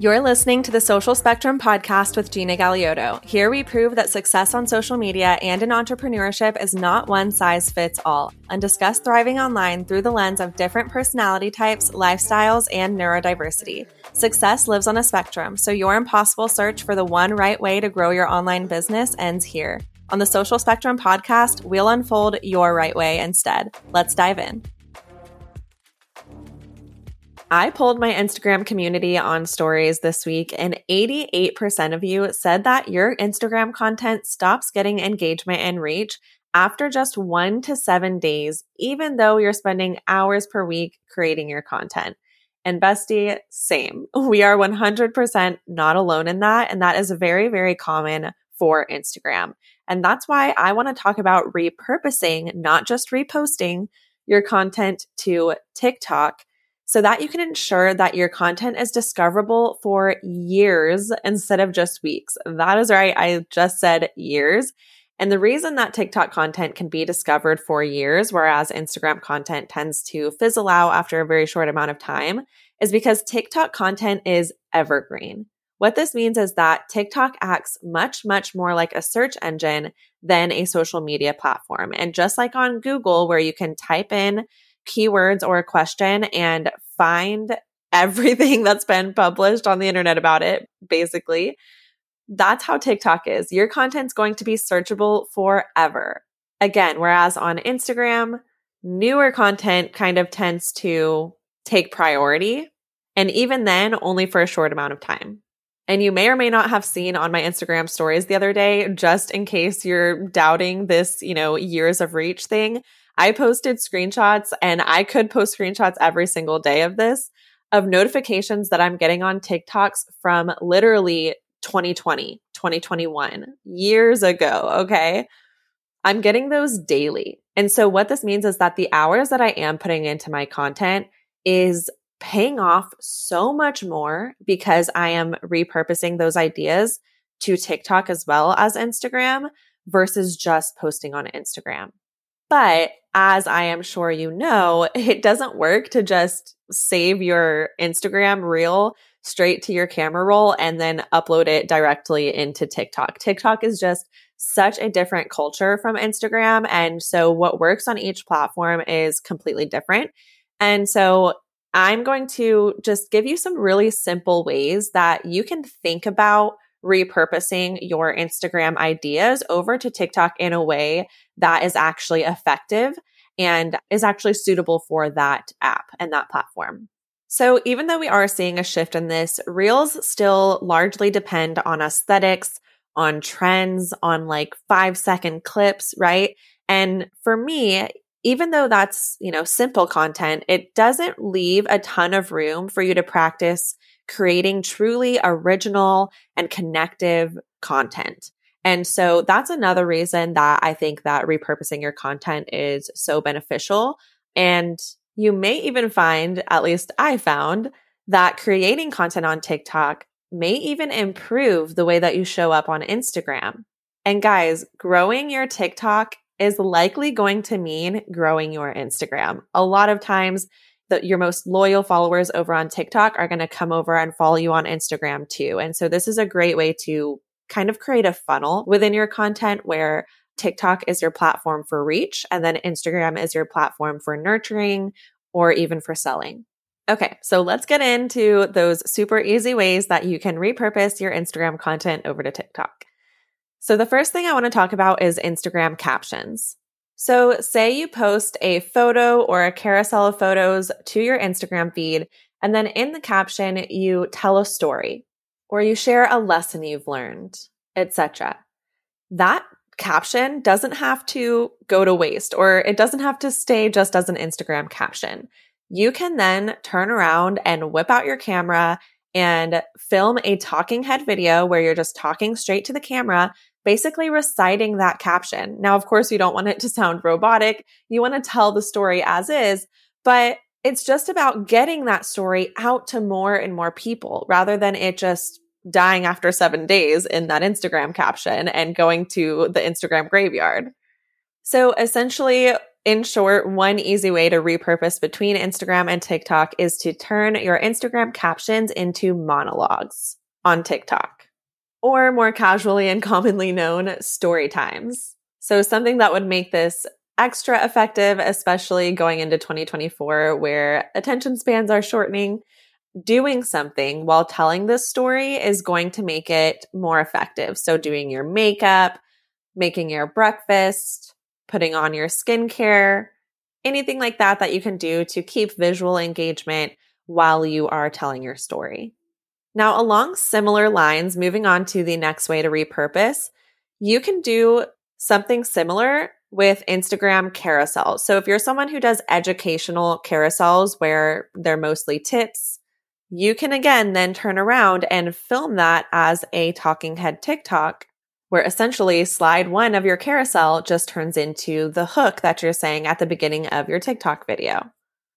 You're listening to the Social Spectrum podcast with Gina Galeoto. Here we prove that success on social media and in entrepreneurship is not one size fits all, and discuss thriving online through the lens of different personality types, lifestyles, and neurodiversity. Success lives on a spectrum, so your impossible search for the one right way to grow your online business ends here. On the Social Spectrum podcast, we'll unfold your right way instead. Let's dive in. I pulled my Instagram community on stories this week, and 88% of you said that your Instagram content stops getting engagement and reach after just one to seven days, even though you're spending hours per week creating your content. And bestie, same. We are 100% not alone in that. And that is very, very common for Instagram. And that's why I want to talk about repurposing, not just reposting your content to TikTok so that you can ensure that your content is discoverable for years instead of just weeks. That is right. I just said years. And the reason that TikTok content can be discovered for years, whereas Instagram content tends to fizzle out after a very short amount of time, is because TikTok content is evergreen. What this means is that TikTok acts much, much more like a search engine than a social media platform. And just like on Google, where you can type in keywords or a question and find everything that's been published on the internet about it, basically. That's how TikTok is. Your content's going to be searchable forever. Again, whereas on Instagram, newer content kind of tends to take priority. And even then, only for a short amount of time. And you may or may not have seen on my Instagram stories the other day, just in case you're doubting this, you know, years of reach thing. I posted screenshots and I could post screenshots every single day of this of notifications that I'm getting on TikToks from literally 2020, 2021, years ago. Okay. I'm getting those daily. And so what this means is that the hours that I am putting into my content is paying off so much more because I am repurposing those ideas to TikTok as well as Instagram versus just posting on Instagram. But as I am sure you know, it doesn't work to just save your Instagram reel straight to your camera roll and then upload it directly into TikTok. TikTok is just such a different culture from Instagram. And so what works on each platform is completely different. And so I'm going to just give you some really simple ways that you can think about repurposing your Instagram ideas over to TikTok in a way that is actually effective and is actually suitable for that app and that platform. So even though we are seeing a shift in this, reels still largely depend on aesthetics, on trends, on like five second clips, right? And for me, even though that's, you know, simple content, it doesn't leave a ton of room for you to practice creating truly original and connective content. And so that's another reason that I think that repurposing your content is so beneficial. And you may even find, at least I found, that creating content on TikTok may even improve the way that you show up on Instagram. And guys, growing your TikTok is likely going to mean growing your Instagram. A lot of times, that your most loyal followers over on TikTok are going to come over and follow you on Instagram too. And so this is a great way to kind of create a funnel within your content where TikTok is your platform for reach and then Instagram is your platform for nurturing or even for selling. Okay, so let's get into those super easy ways that you can repurpose your Instagram content over to TikTok. So the first thing I want to talk about is Instagram captions. So, say you post a photo or a carousel of photos to your Instagram feed, and then in the caption, you tell a story or you share a lesson you've learned, etc. That caption doesn't have to go to waste or it doesn't have to stay just as an Instagram caption. You can then turn around and whip out your camera and film a talking head video where you're just talking straight to the camera basically reciting that caption. Now, of course, you don't want it to sound robotic. You want to tell the story as is, but it's just about getting that story out to more and more people rather than it just dying after seven days in that Instagram caption and going to the Instagram graveyard. So essentially, In short, one easy way to repurpose between Instagram and TikTok is to turn your Instagram captions into monologues on TikTok, or more casually and commonly known, story times. So, something that would make this extra effective, especially going into 2024 where attention spans are shortening. Doing something while telling this story is going to make it more effective. So, doing your makeup, making your breakfast, putting on your skincare, anything like that that you can do to keep visual engagement while you are telling your story. Now, along similar lines, moving on to the next way to repurpose, you can do something similar with Instagram carousels. So if you're someone who does educational carousels where they're mostly tips, you can again then turn around and film that as a talking head TikTok where essentially slide one of your carousel just turns into the hook that you're saying at the beginning of your TikTok video.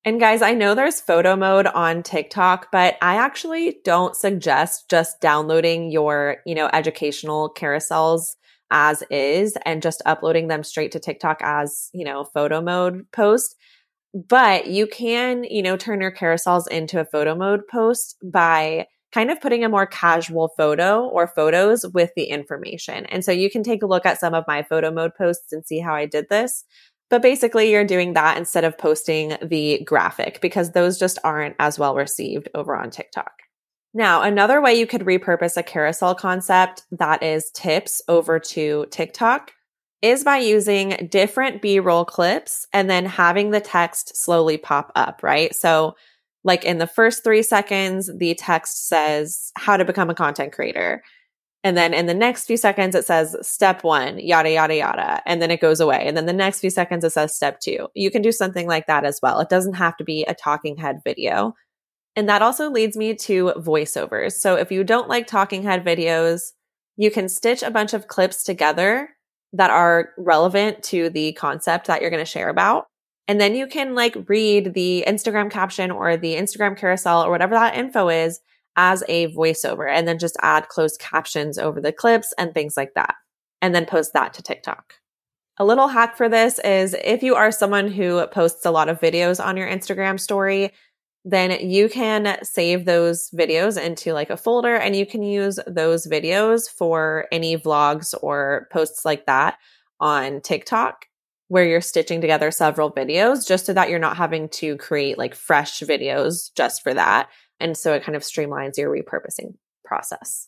And guys, I know there's photo mode on TikTok, but I actually don't suggest just downloading your, you know, educational carousels as is and just uploading them straight to TikTok as, you know, photo mode post. But you can, you know, turn your carousels into a photo mode post by kind of putting a more casual photo or photos with the information. And so you can take a look at some of my photo mode posts and see how I did this. But basically, you're doing that instead of posting the graphic because those just aren't as well received over on TikTok. Now, another way you could repurpose a carousel concept that is tips over to TikTok is by using different B roll clips and then having the text slowly pop up, right? So, like in the first three seconds, the text says how to become a content creator. And then in the next few seconds, it says step one, yada, yada, yada. And then it goes away. And then the next few seconds, it says step two. You can do something like that as well. It doesn't have to be a talking head video. And that also leads me to voiceovers. So if you don't like talking head videos, you can stitch a bunch of clips together that are relevant to the concept that you're going to share about. And then you can like read the Instagram caption or the Instagram carousel or whatever that info is as a voiceover and then just add closed captions over the clips and things like that. And then post that to TikTok. A little hack for this is if you are someone who posts a lot of videos on your Instagram story, then you can save those videos into like a folder and you can use those videos for any vlogs or posts like that on TikTok where you're stitching together several videos just so that you're not having to create like fresh videos just for that. And so it kind of streamlines your repurposing process.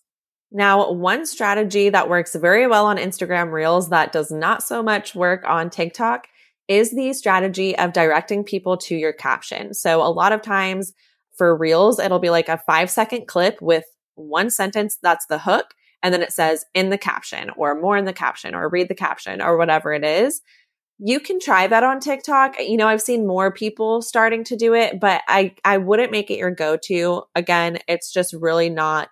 Now, one strategy that works very well on Instagram Reels that does not so much work on TikTok is the strategy of directing people to your caption. So a lot of times for reels, it'll be like a five second clip with one sentence that's the hook. And then it says in the caption or more in the caption or read the caption or whatever it is. You can try that on TikTok. You know, I've seen more people starting to do it, but I, I wouldn't make it your go to. Again, it's just really not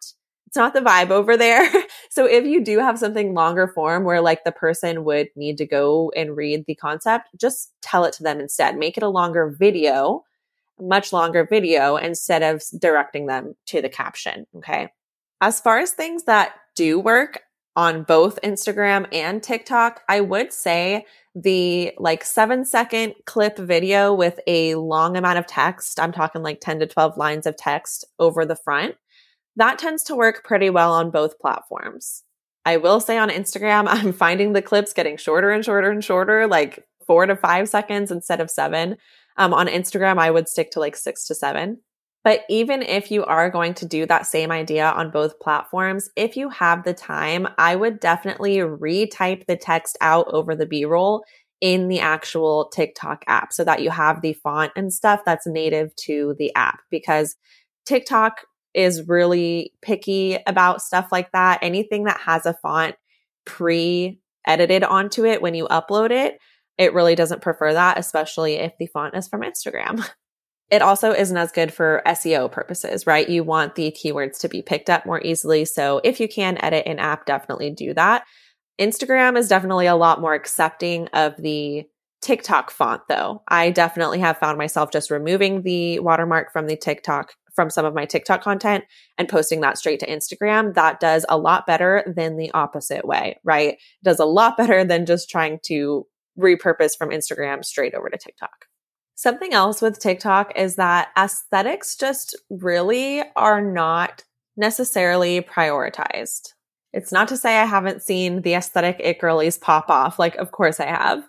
it's not the vibe over there. so if you do have something longer form where like the person would need to go and read the concept, just tell it to them instead. Make it a longer video, much longer video instead of directing them to the caption. Okay. As far as things that do work on both Instagram and TikTok, I would say the like seven second clip video with a long amount of text. I'm talking like 10 to 12 lines of text over the front that tends to work pretty well on both platforms. I will say on Instagram, I'm finding the clips getting shorter and shorter and shorter, like four to five seconds instead of seven. Um, on Instagram, I would stick to like six to seven. But even if you are going to do that same idea on both platforms, if you have the time, I would definitely retype the text out over the B roll in the actual TikTok app so that you have the font and stuff that's native to the app because TikTok is really picky about stuff like that. Anything that has a font pre edited onto it when you upload it, it really doesn't prefer that, especially if the font is from Instagram. It also isn't as good for SEO purposes, right? You want the keywords to be picked up more easily. So if you can edit an app, definitely do that. Instagram is definitely a lot more accepting of the TikTok font though. I definitely have found myself just removing the watermark from the TikTok from some of my TikTok content and posting that straight to Instagram, that does a lot better than the opposite way, right? It does a lot better than just trying to repurpose from Instagram straight over to TikTok. Something else with TikTok is that aesthetics just really are not necessarily prioritized. It's not to say I haven't seen the aesthetic it girlies pop off. Like, of course I have.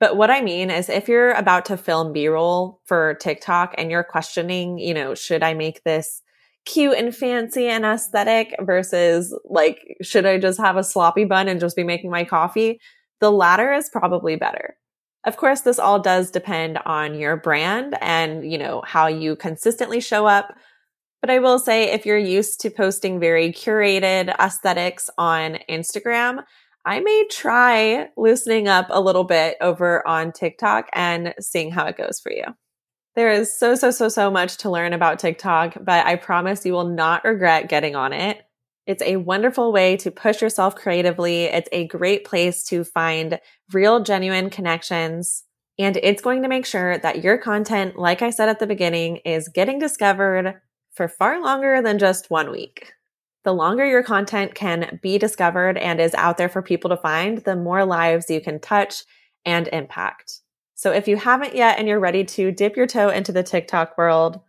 But what I mean is if you're about to film B-roll for TikTok and you're questioning, you know, should I make this cute and fancy and aesthetic versus like, should I just have a sloppy bun and just be making my coffee? The latter is probably better. Of course, this all does depend on your brand and, you know, how you consistently show up. But I will say if you're used to posting very curated aesthetics on Instagram, I may try loosening up a little bit over on TikTok and seeing how it goes for you. There is so, so, so, so much to learn about TikTok, but I promise you will not regret getting on it. It's a wonderful way to push yourself creatively. It's a great place to find real, genuine connections. And it's going to make sure that your content, like I said at the beginning, is getting discovered for far longer than just one week. The longer your content can be discovered and is out there for people to find, the more lives you can touch and impact. So if you haven't yet and you're ready to dip your toe into the TikTok world,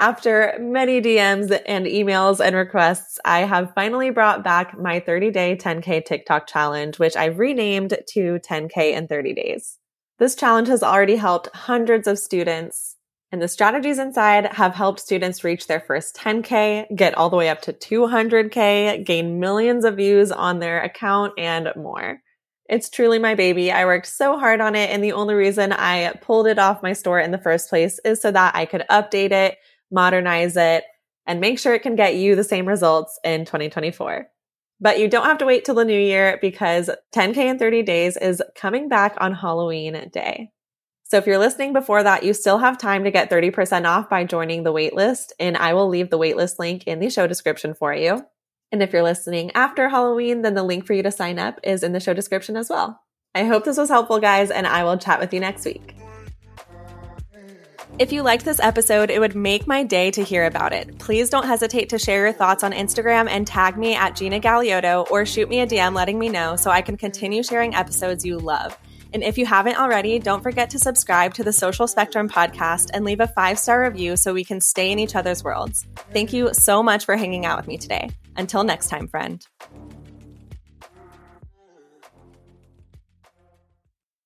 after many DMs and emails and requests, I have finally brought back my 30 day 10K TikTok challenge, which I've renamed to 10K in 30 days. This challenge has already helped hundreds of students and the strategies inside have helped students reach their first 10K, get all the way up to 200K, gain millions of views on their account, and more. It's truly my baby. I worked so hard on it, and the only reason I pulled it off my store in the first place is so that I could update it, modernize it, and make sure it can get you the same results in 2024. But you don't have to wait till the new year because 10K in 30 days is coming back on Halloween day. So if you're listening before that, you still have time to get 30% off by joining the waitlist, and I will leave the waitlist link in the show description for you. And if you're listening after Halloween, then the link for you to sign up is in the show description as well. I hope this was helpful, guys, and I will chat with you next week. If you liked this episode, it would make my day to hear about it. Please don't hesitate to share your thoughts on Instagram and tag me at Gina Galeoto or shoot me a DM letting me know so I can continue sharing episodes you love. And if you haven't already, don't forget to subscribe to the Social Spectrum podcast and leave a five star review so we can stay in each other's worlds. Thank you so much for hanging out with me today. Until next time, friend.